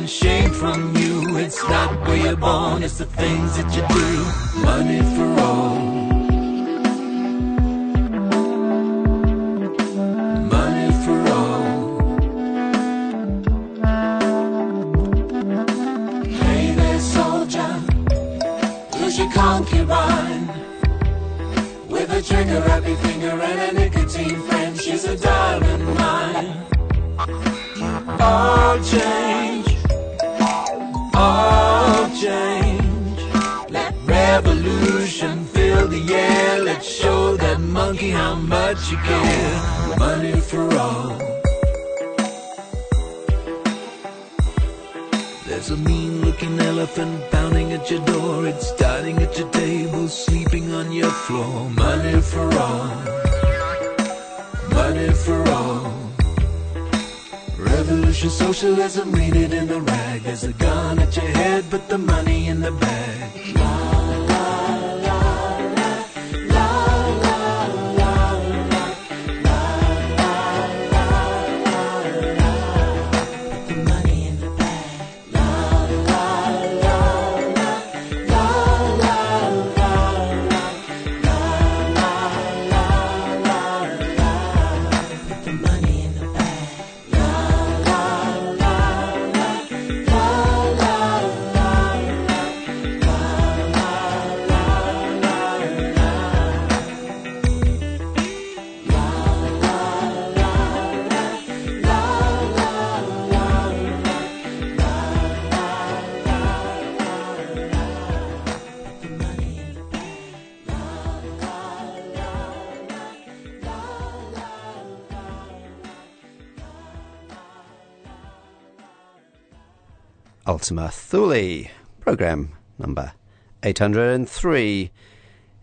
nation's shame from you. It's not where you're born, it's the things that you do. Money for all. Concubine? With a trigger happy finger and a nicotine friend, she's a diamond mine. Oh, all change, how much you care. Money for all. There's a mean looking elephant pounding at your door. It's dining at your table, sleeping on your floor. Money for all. Money for all. Revolution, socialism, read it in the rag. There's a gun at your head, but the money in the bag. Ultima Thule, program number 803.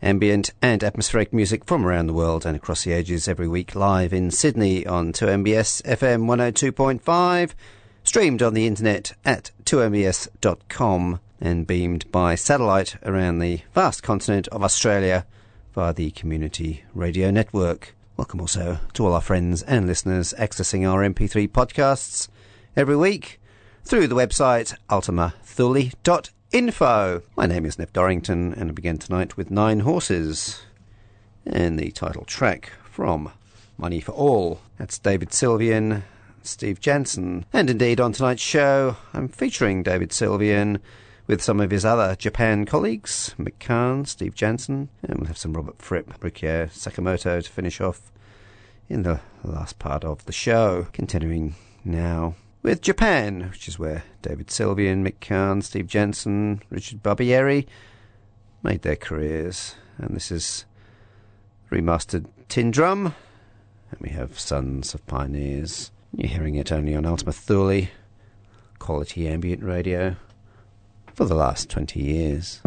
Ambient and atmospheric music from around the world and across the ages every week live in Sydney on 2MBS FM 102.5, streamed on the internet at 2mbs.com and beamed by satellite around the vast continent of Australia via the Community Radio Network. Welcome also to all our friends and listeners accessing our MP3 podcasts every week through the website ultimathule.info. My name is Nev Dorrington, and I begin tonight with Nine Horses and the title track from Money for All. That's David Sylvian, Steve Jansen. And indeed, on tonight's show, I'm featuring David Sylvian with some of his other Japan colleagues, Mick Karn, Steve Jansen, and we'll have some Robert Fripp, Ryuichi Sakamoto to finish off in the last part of the show. Continuing now with Japan, which is where David Sylvian, Mick Karn, Steve Jansen, Richard Barbieri made their careers. And this is remastered Tin Drum. And we have Sons of Pioneers. You're hearing it only on Ultima Thule, quality ambient radio, for the last 20 years.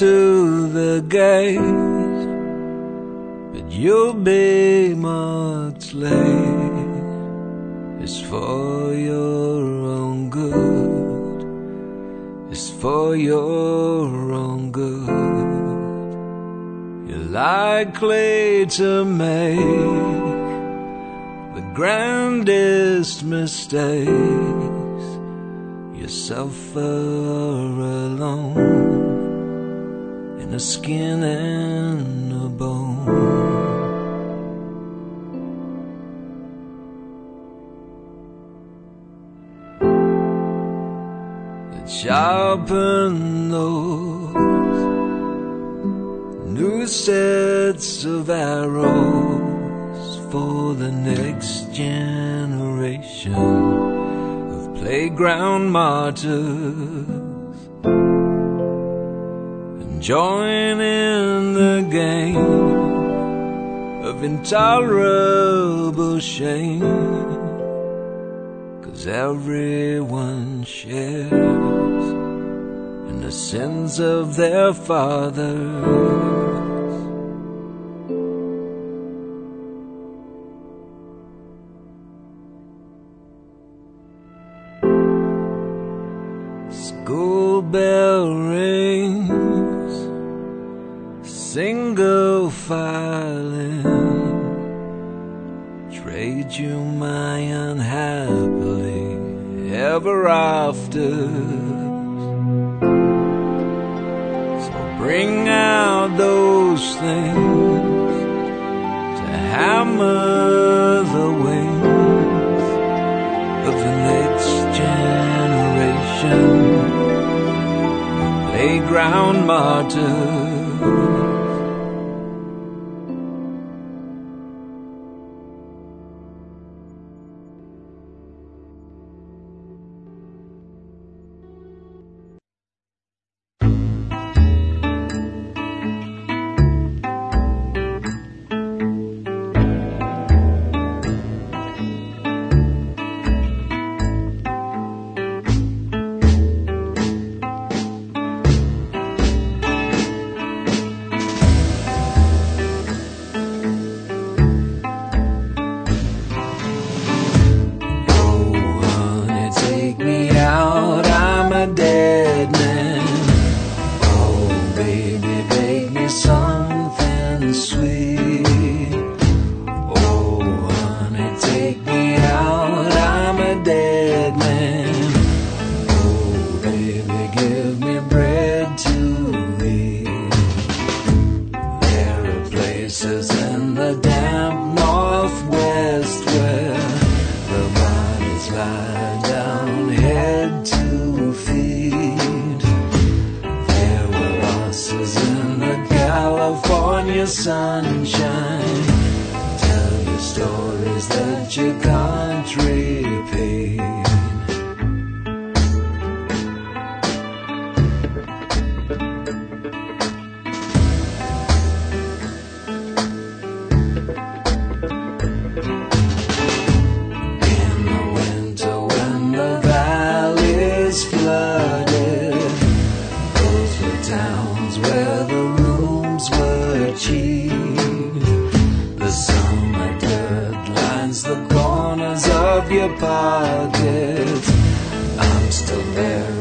To the gate, but you'll be much late. It's for your own good. It's for your own good. You're likely to make the grandest mistakes suffer alone skin and a bone. Sharpen those new sets of arrows for the next generation of playground martyrs join in the game of intolerable shame. Cause everyone shares in the sins of their fathers. towns where the rooms were cheap. The summer dirt lines the corners of your pockets. I'm still there.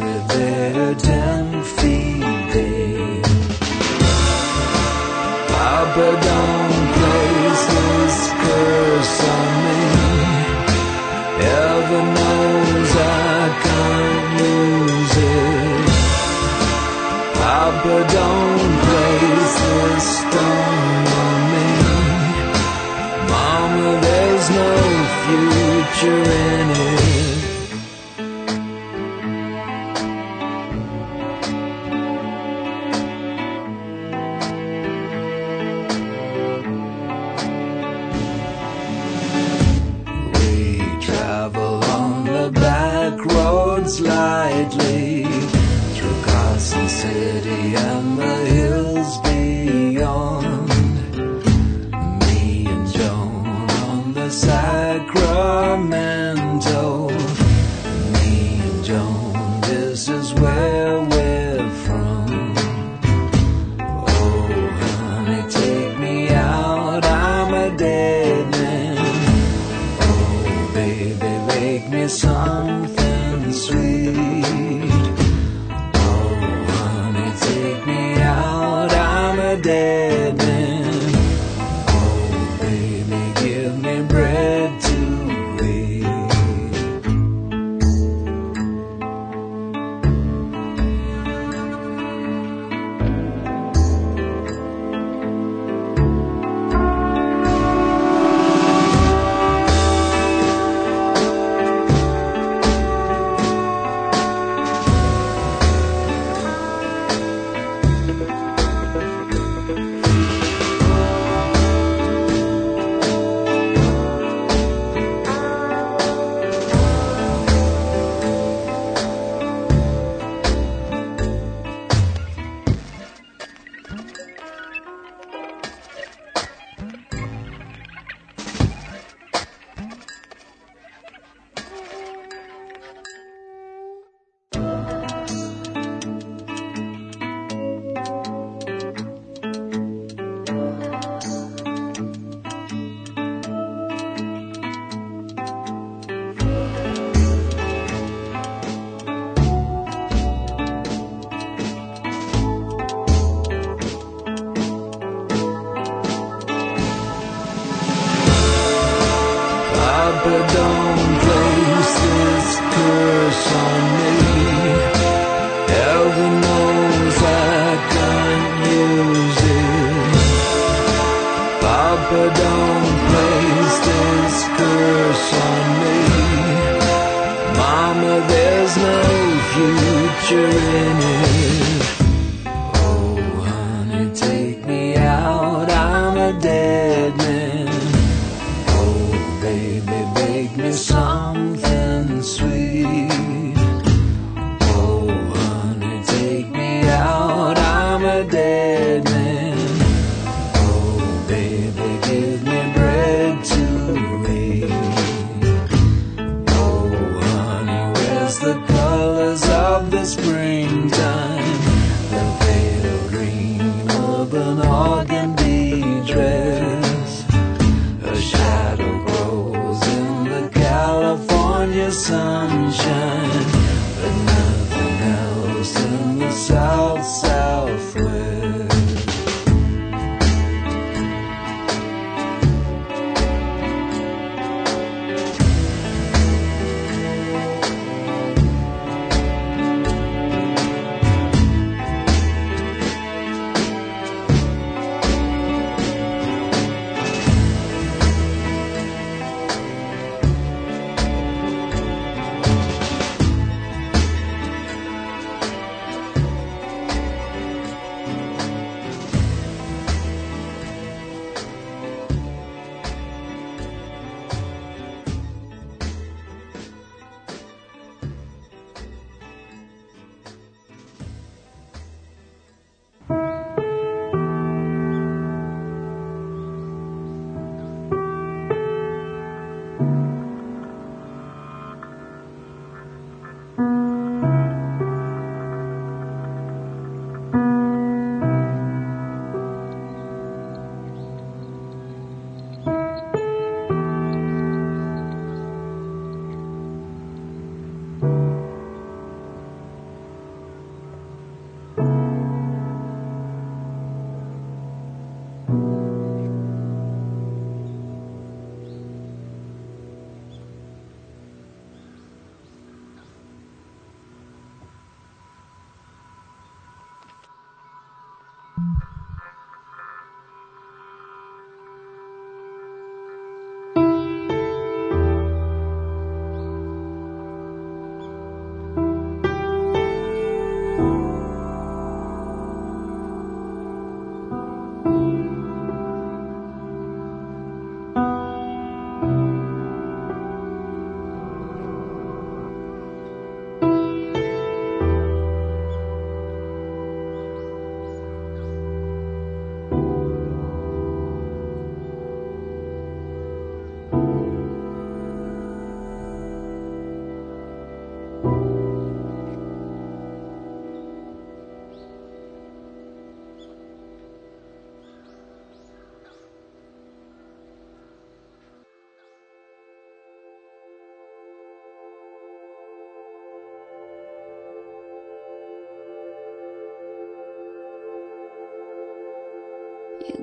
Superdome places push on me. Heaven knows I can't use it. Papa don't place this curse on me. Mama, there's no future in it.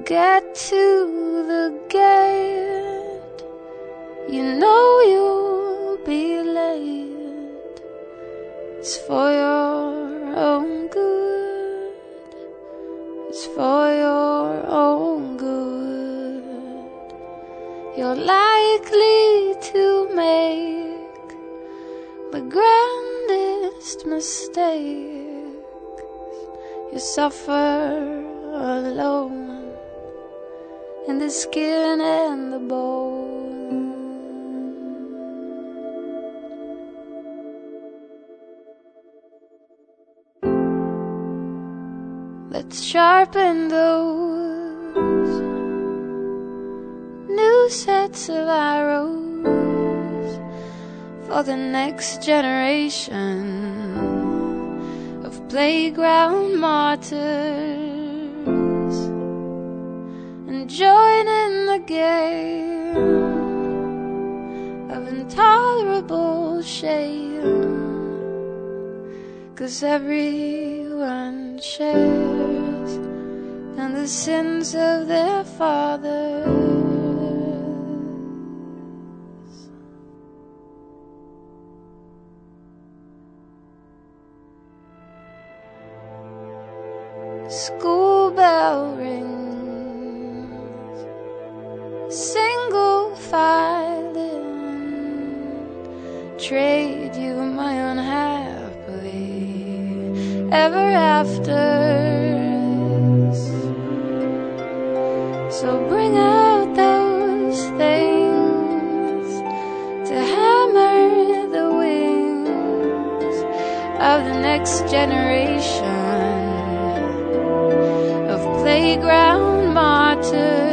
Get to the gate, you know you'll be late. It's for your own good, it's for your own good. You're likely to make the grandest mistakes. You suffer the skin and the bone. Let's sharpen those new sets of arrows for the next generation of playground martyrs the game of intolerable shame. Cause everyone shares in the sins of their fathers. Next generation of playground martyrs.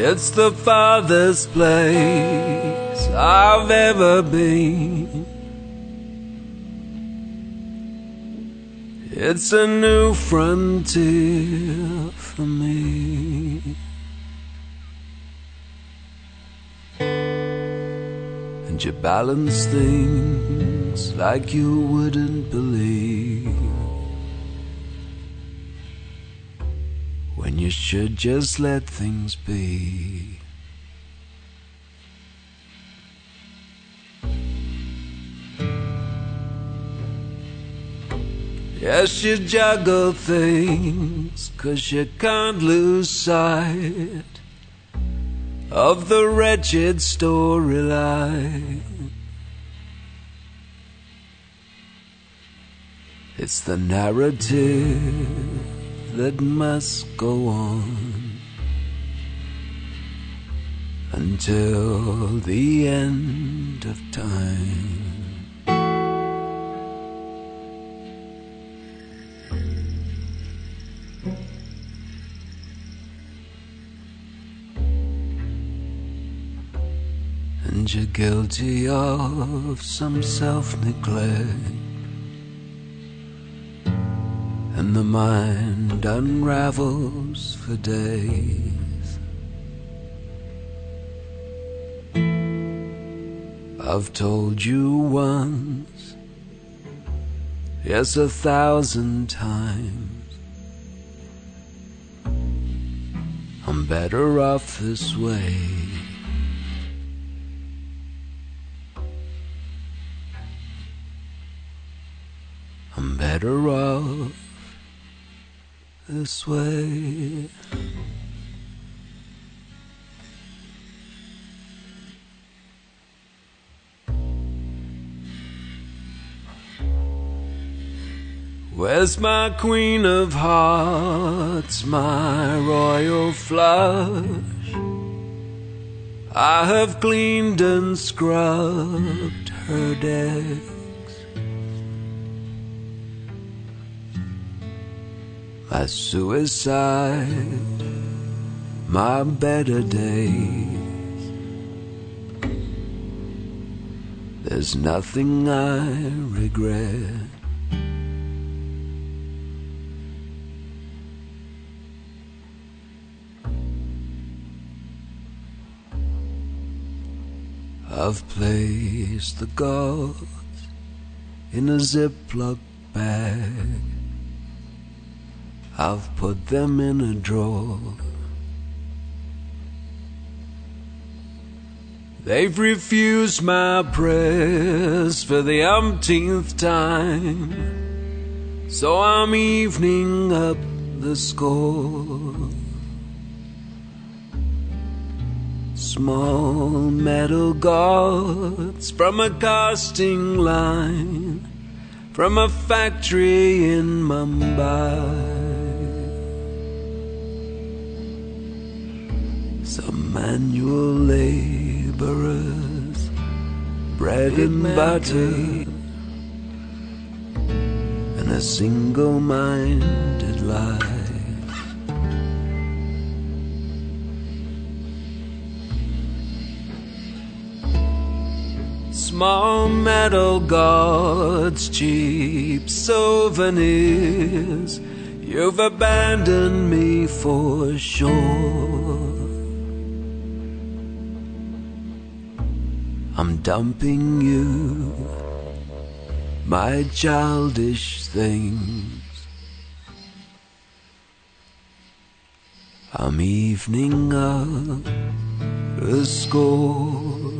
It's the farthest place I've ever been. It's a new frontier for me. And you balance things like you wouldn't believe. Should just let things be. Yes, you juggle things, cause you can't lose sight of the wretched storyline. It's the narrative that must go on until the end of time. And you're guilty of some self neglect and the mind unravels for days. I've told you once, yes, a thousand times. I'm better off this way. I'm better off this way. Where's my queen of hearts, my royal flush? I have cleaned and scrubbed her decks. My suicide, my better days. There's nothing I regret. I've placed the gods in a Ziploc bag. I've put them in a drawer. They've refused my prayers for the umpteenth time. So I'm evening up the score. Small metal gods from a casting line from a factory in Mumbai. Some manual laborers, bread and butter, and a single minded life. Small metal gods, cheap souvenirs. You've abandoned me for sure. I'm dumping you, my childish things. I'm evening up a score.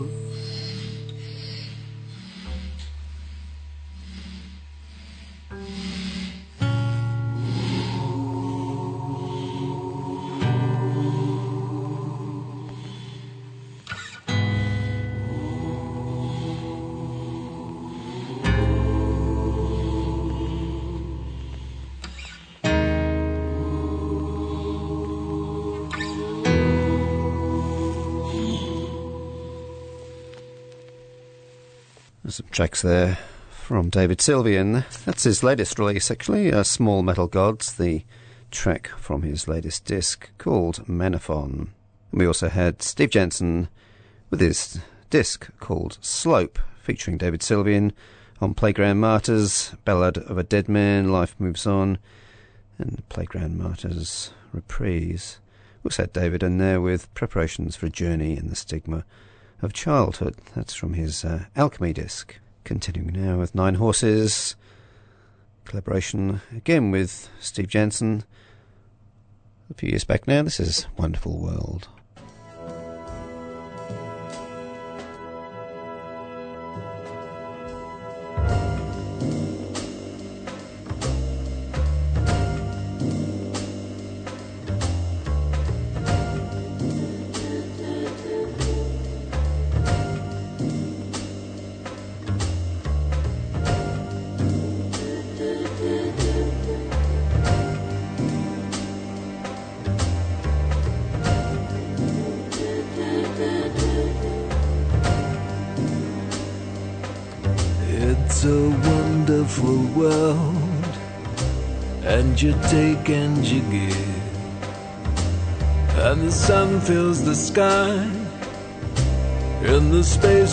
Some tracks there from David Sylvian. That's his latest release, actually, uh, Small Metal Gods, the track from his latest disc called Manafon. And we also had Steve Jansen with his disc called Slope, featuring David Sylvian on Playground Martyrs, Ballad of a Dead Man, Life Moves On, and Playground Martyrs Reprise. We also had David in there with Preparations for a Journey in the Stigma of Childhood. That's from his uh, Alchemy disc. Continuing now with Nine Horses, collaboration again with Steve Jansen. A few years back now, this is Wonderful World.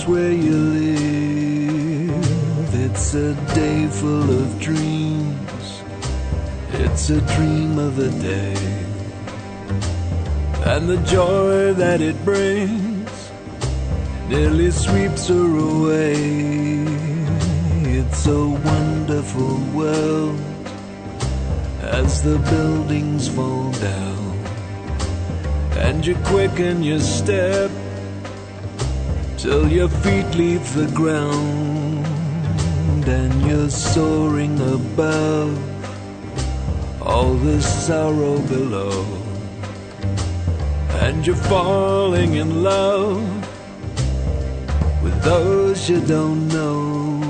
Where you live. It's a day full of dreams, it's a dream of a day, and the joy that it brings nearly sweeps her away. It's a wonderful world as the buildings fall down, and you quicken your step till your feet leave the ground. and you're soaring above all this sorrow below. And you're falling in love with those you don't know.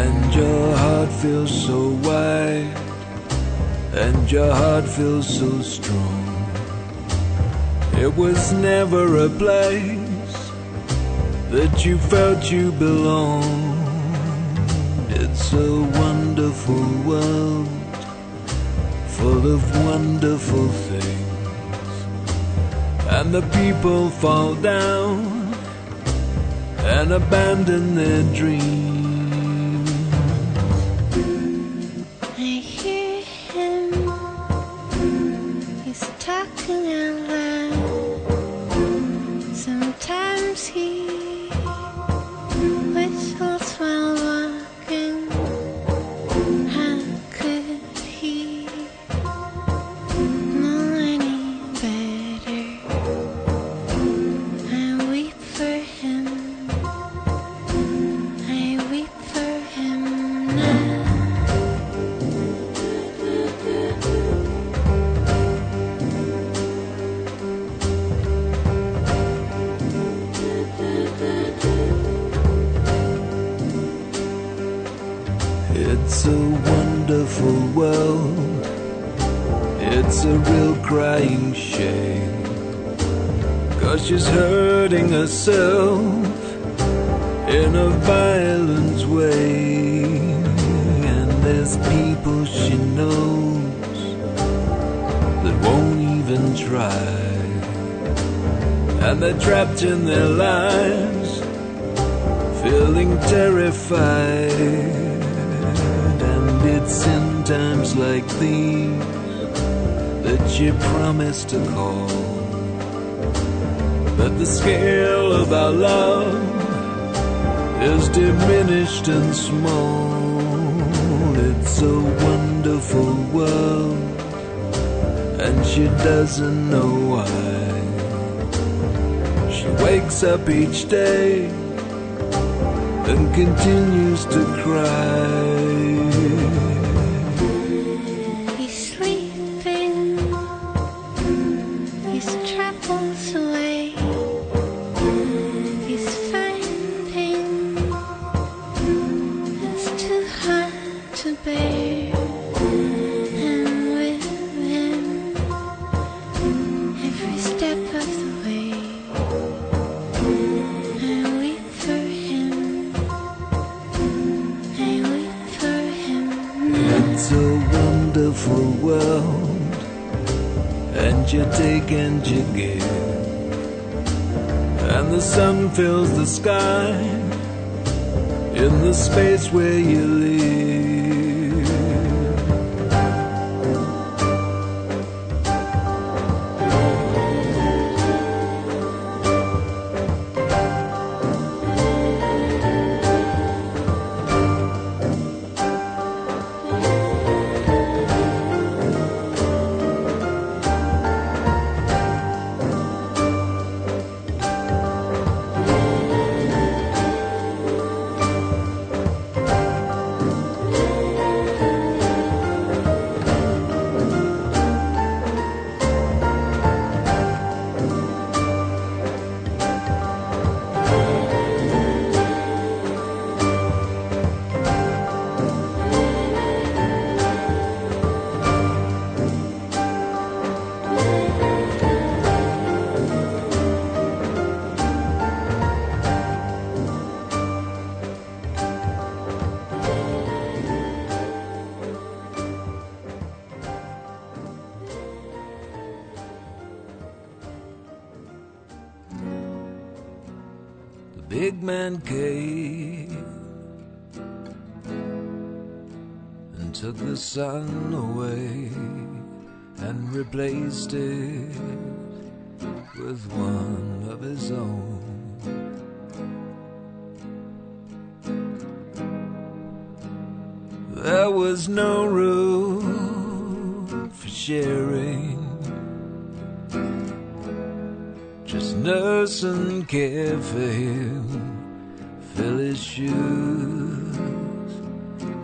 And your heart feels so wide, and your heart feels so strong. It was never a place that you felt you belonged. It's a wonderful world full of wonderful things. And the people fall down and abandon their dreams. Wakes up each day and continues to cry. And you take and you give. And the sun fills the sky in the space where you live. Sun away and replaced it with one of his own. There was no room for sharing Just nurse and care for him, fill his shoes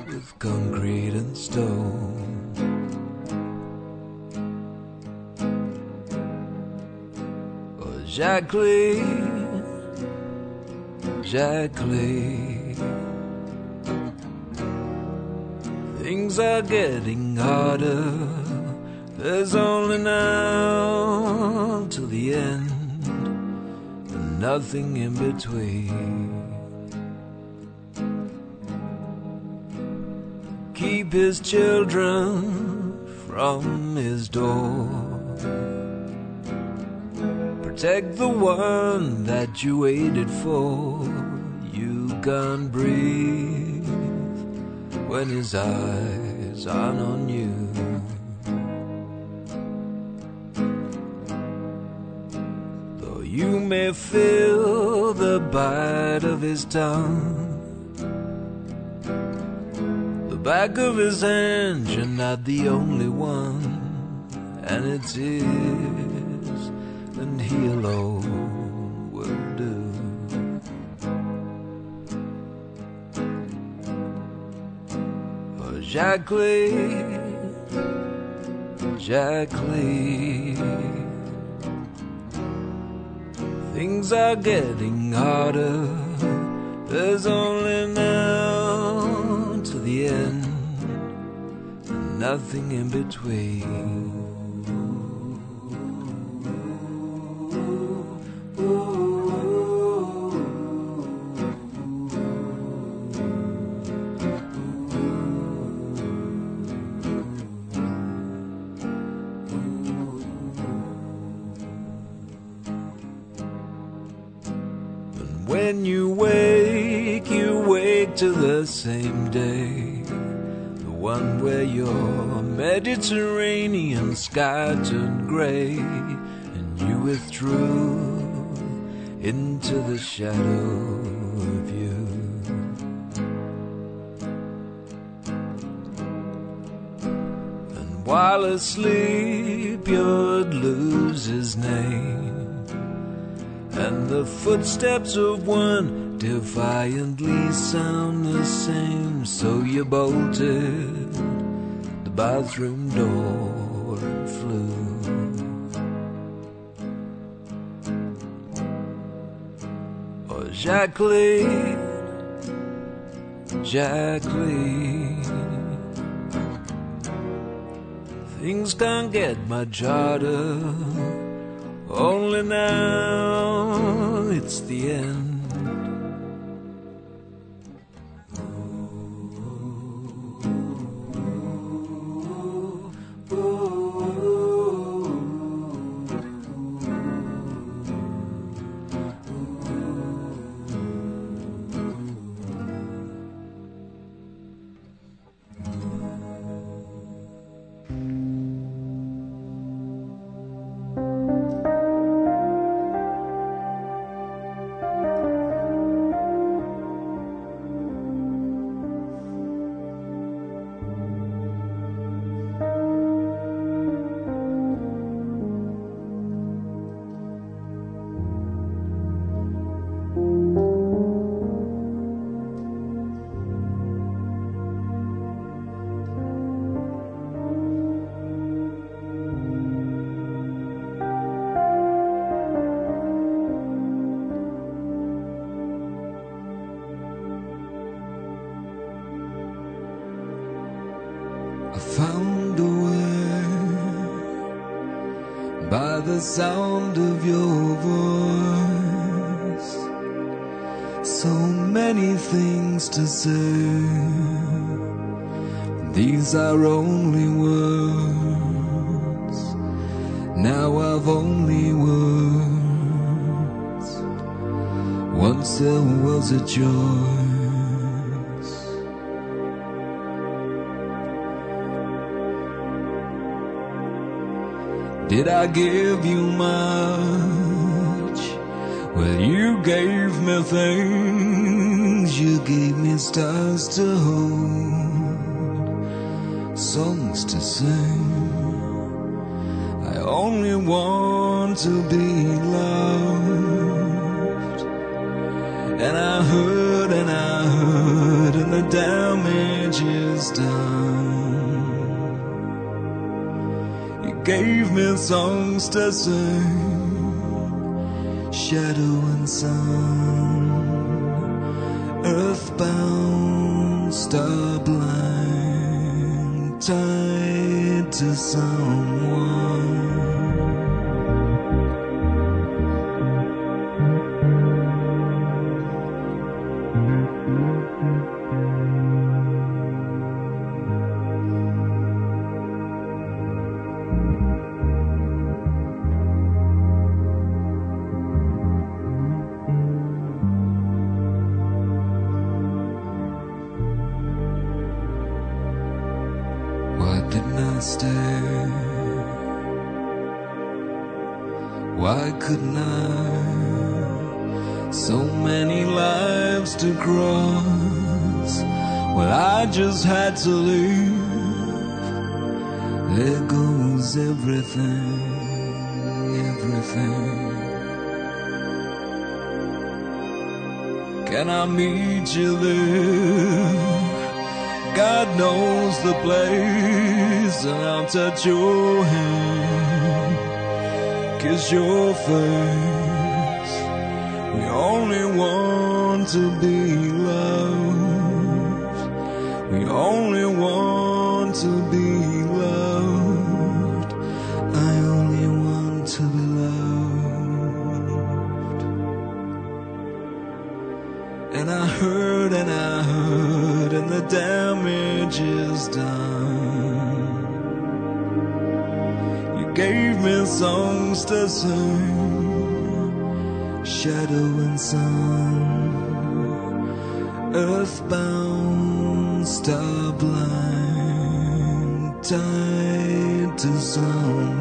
with concrete stone. Oh, Jacqueline, Jacqueline. Things are getting harder. There's only now till the end, and nothing in between. Keep his children from his door. Protect the one that you waited for. You can't breathe when his eyes aren't on you. Though you may feel the bite of his tongue, back of his hand, you're not the only one, and it's his, and he alone will do. Oh, Jacqueline, Jacqueline. Things are getting harder. There's only now end, and nothing in between. Mediterranean sky turned gray and you withdrew into the shadow of you. And while asleep, you'd lose his name and the footsteps of one defiantly sound the same. So you bolted bathroom door and flew. Oh, Jacqueline, Jacqueline. Things can't get much harder. Only now it's the end. Sound of your voice. So many things to say. These are only words. Now I've only words. Once there was a choice. Did I give you much? Well, you gave me things, you gave me stars to hold, songs to sing. I only want to be songs to sing, shadow and sun. is your face. We only want to be loved. We only want to be loved. I only want to be loved. And I heard and I hurt, and the damage is done. songs to sing, shadow and sun, earthbound, star blind, tied to sun.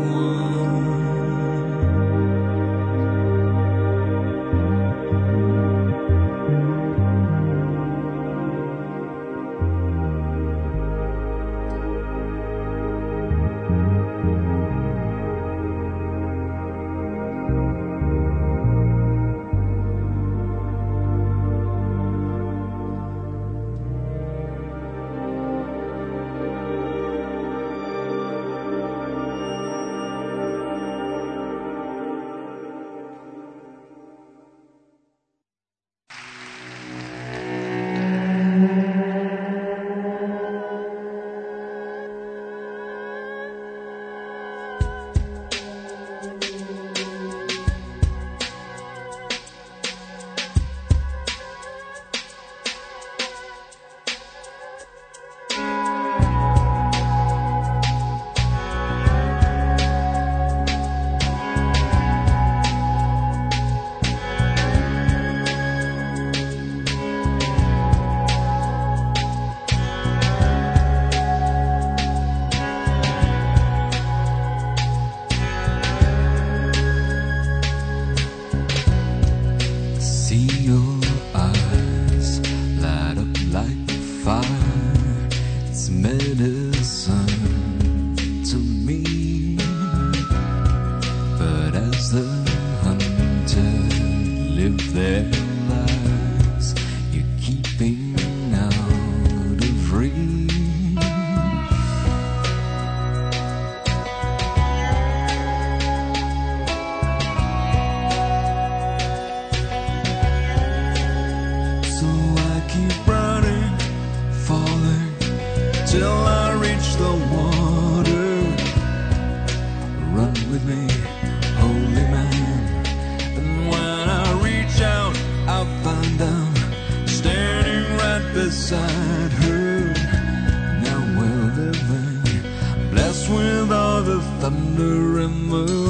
thunder and moon.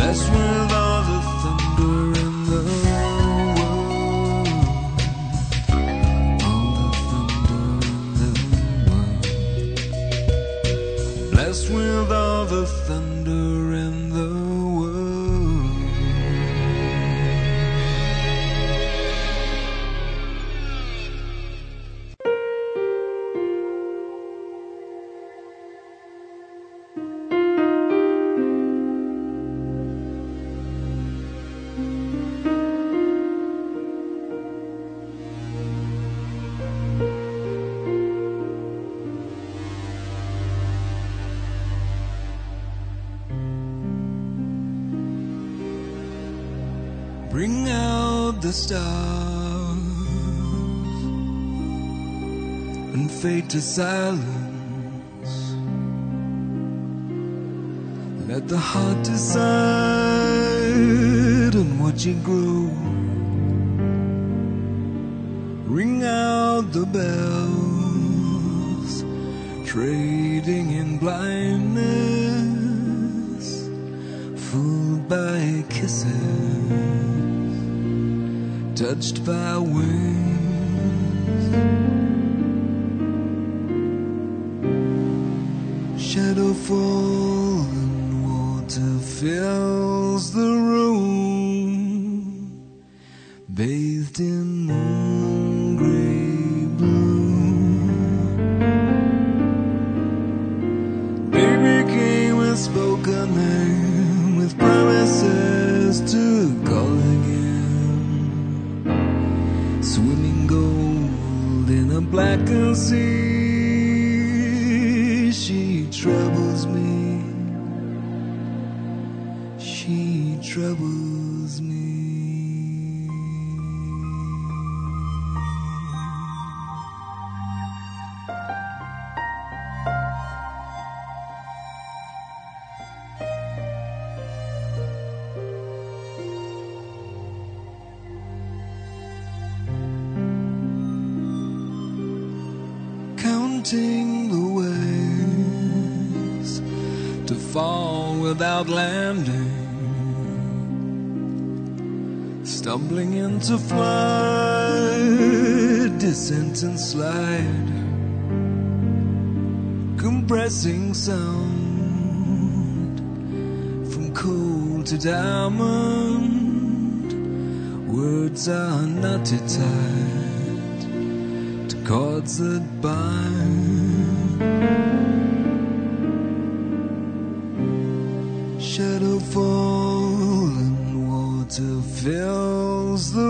That's when stars and fade to silence. Let the heart decide and what you grow. Ring out the bells, trading in blind. judged by wings. landing, stumbling into flight, descent and slide, compressing sound from coal to diamond. Words are not tight to cords that bind. fills the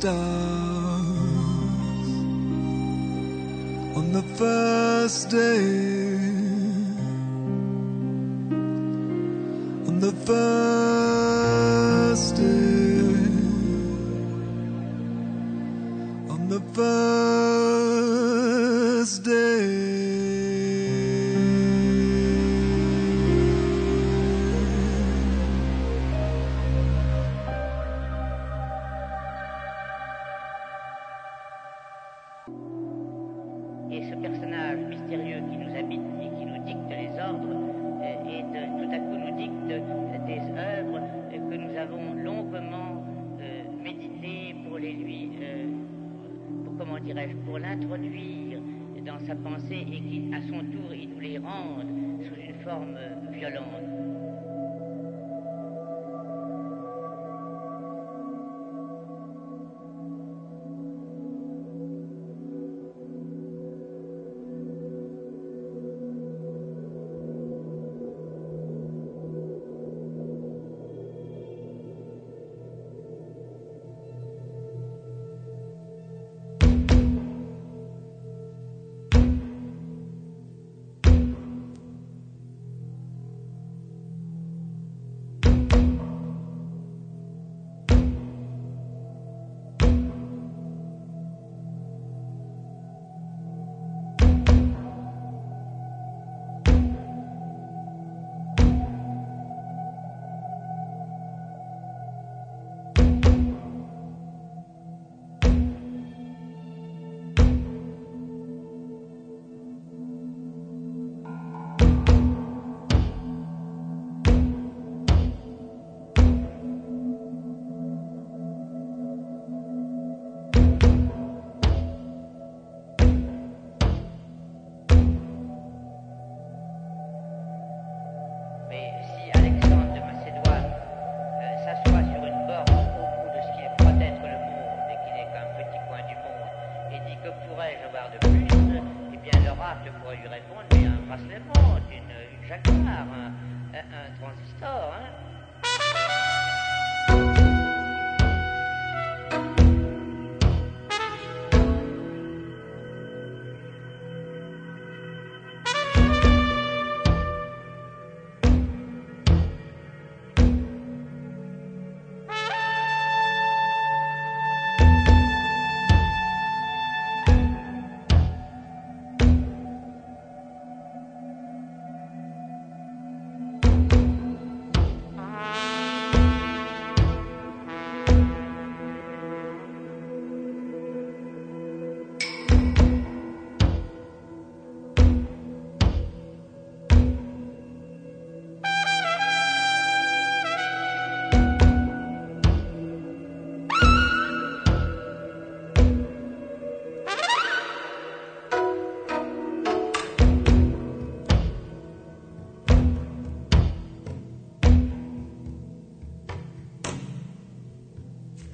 stars on the first day.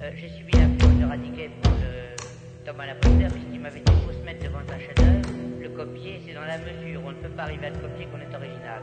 Euh, j'ai subi un poste radiqué par le... Thomas Laportaire puisqu'il m'avait dit qu'il faut se mettre devant un chef-d'œuvre, le copier, c'est dans la mesure, on ne peut pas arriver à le copier qu'on est original.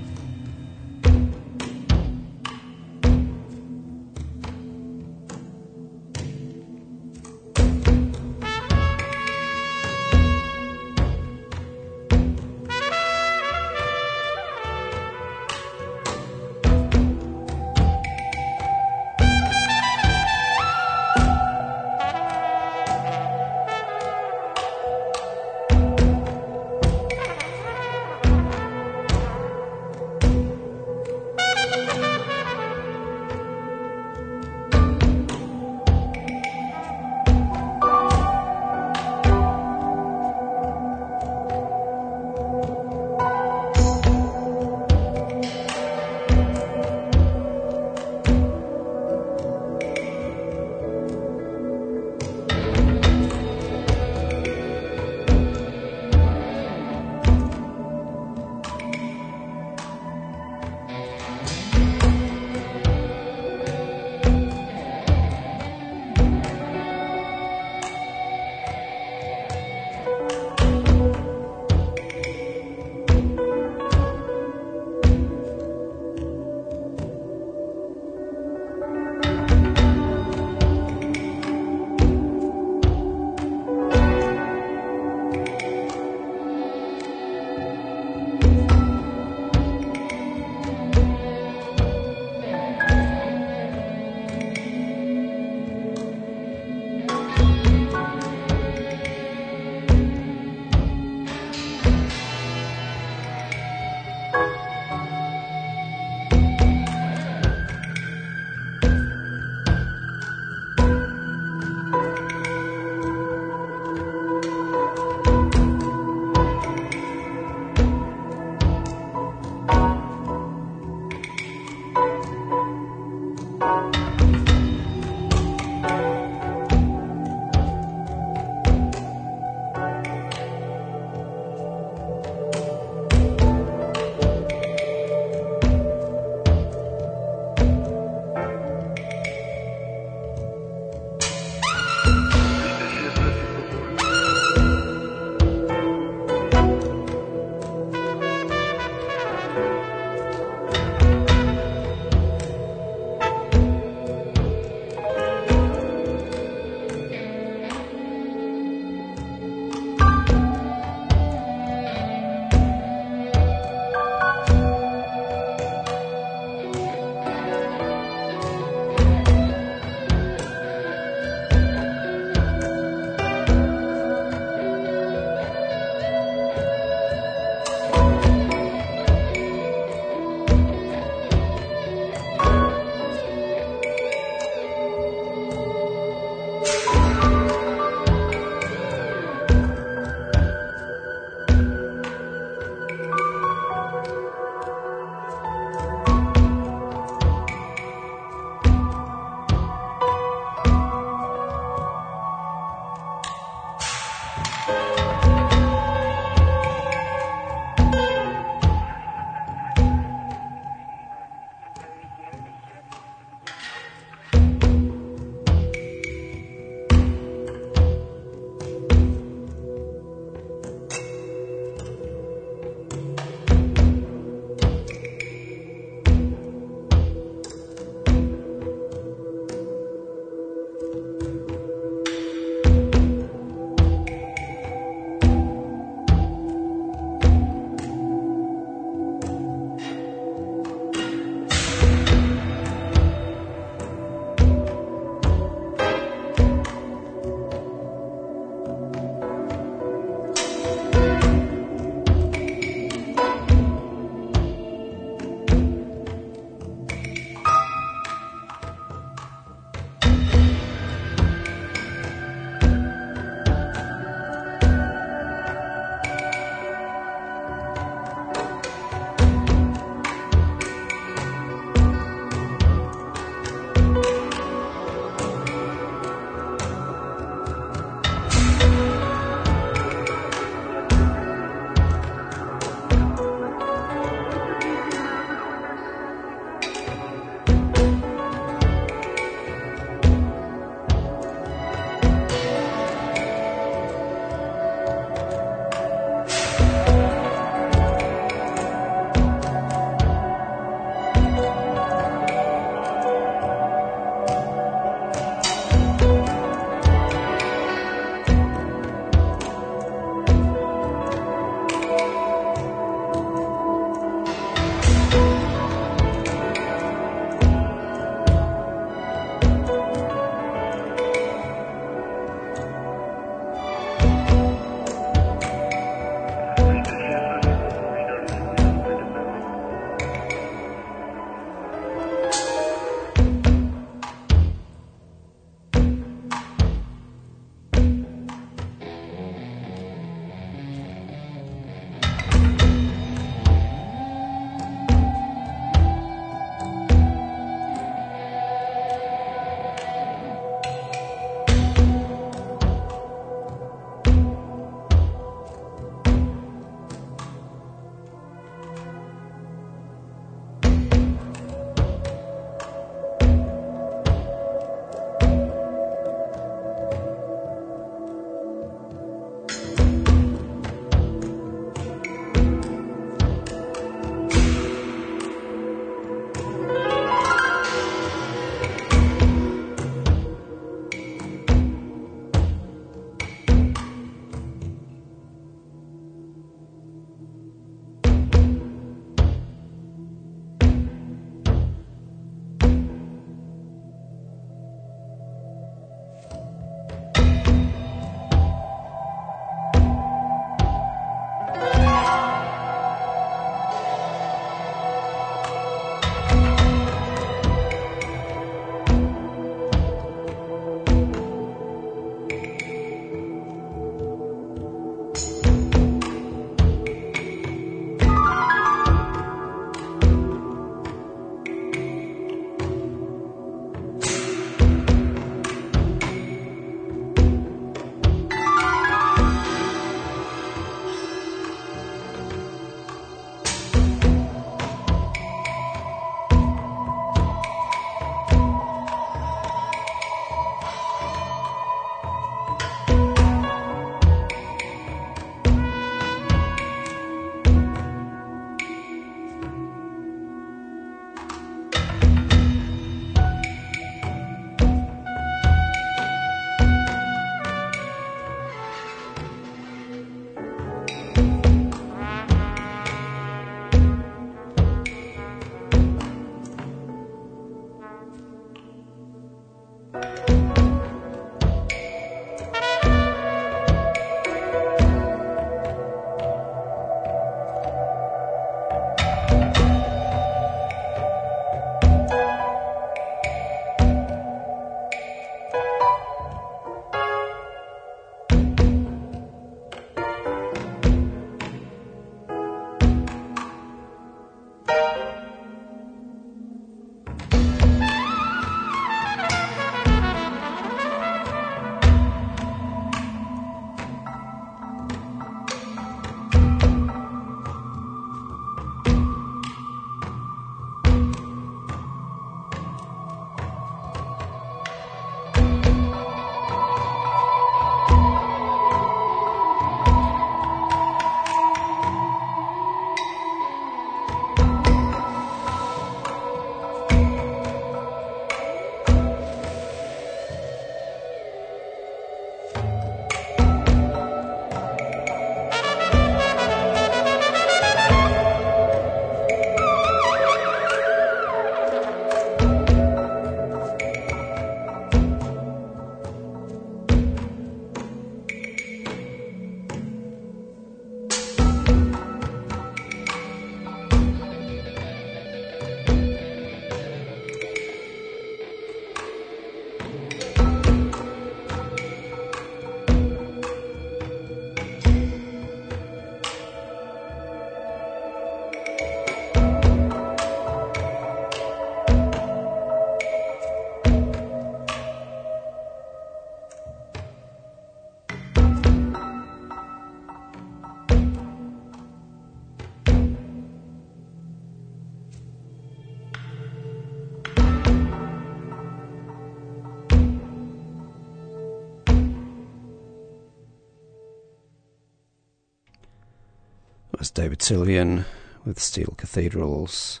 Was David Sylvian with Steel Cathedrals.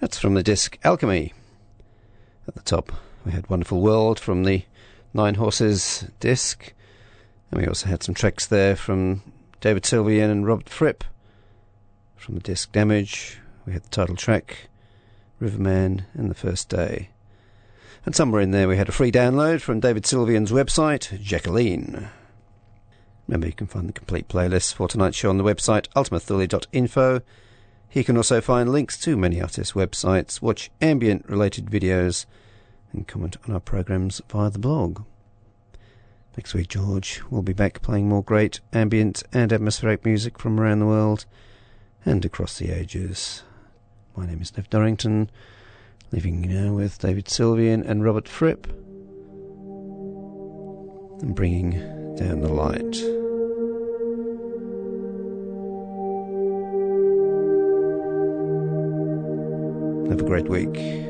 That's from the disc Alchemy. At the top, we had Wonderful World from the Nine Horses disc. And we also had some tracks there from David Sylvian and Robert Fripp. From the disc Damage, we had the title track, Riverman and The First Day. And somewhere in there we had a free download from David Sylvian's website, Jacqueline. Remember, you can find the complete playlist for tonight's show on the website, ultimathule.info. Here you can also find links to many artists' websites, watch ambient related videos, and comment on our programs via the blog. Next week, George will be back playing more great ambient and atmospheric music from around the world and across the ages. My name is Nev Dorrington, leaving you now with David Sylvian and Robert Fripp, and bringing down the light. Have a great week.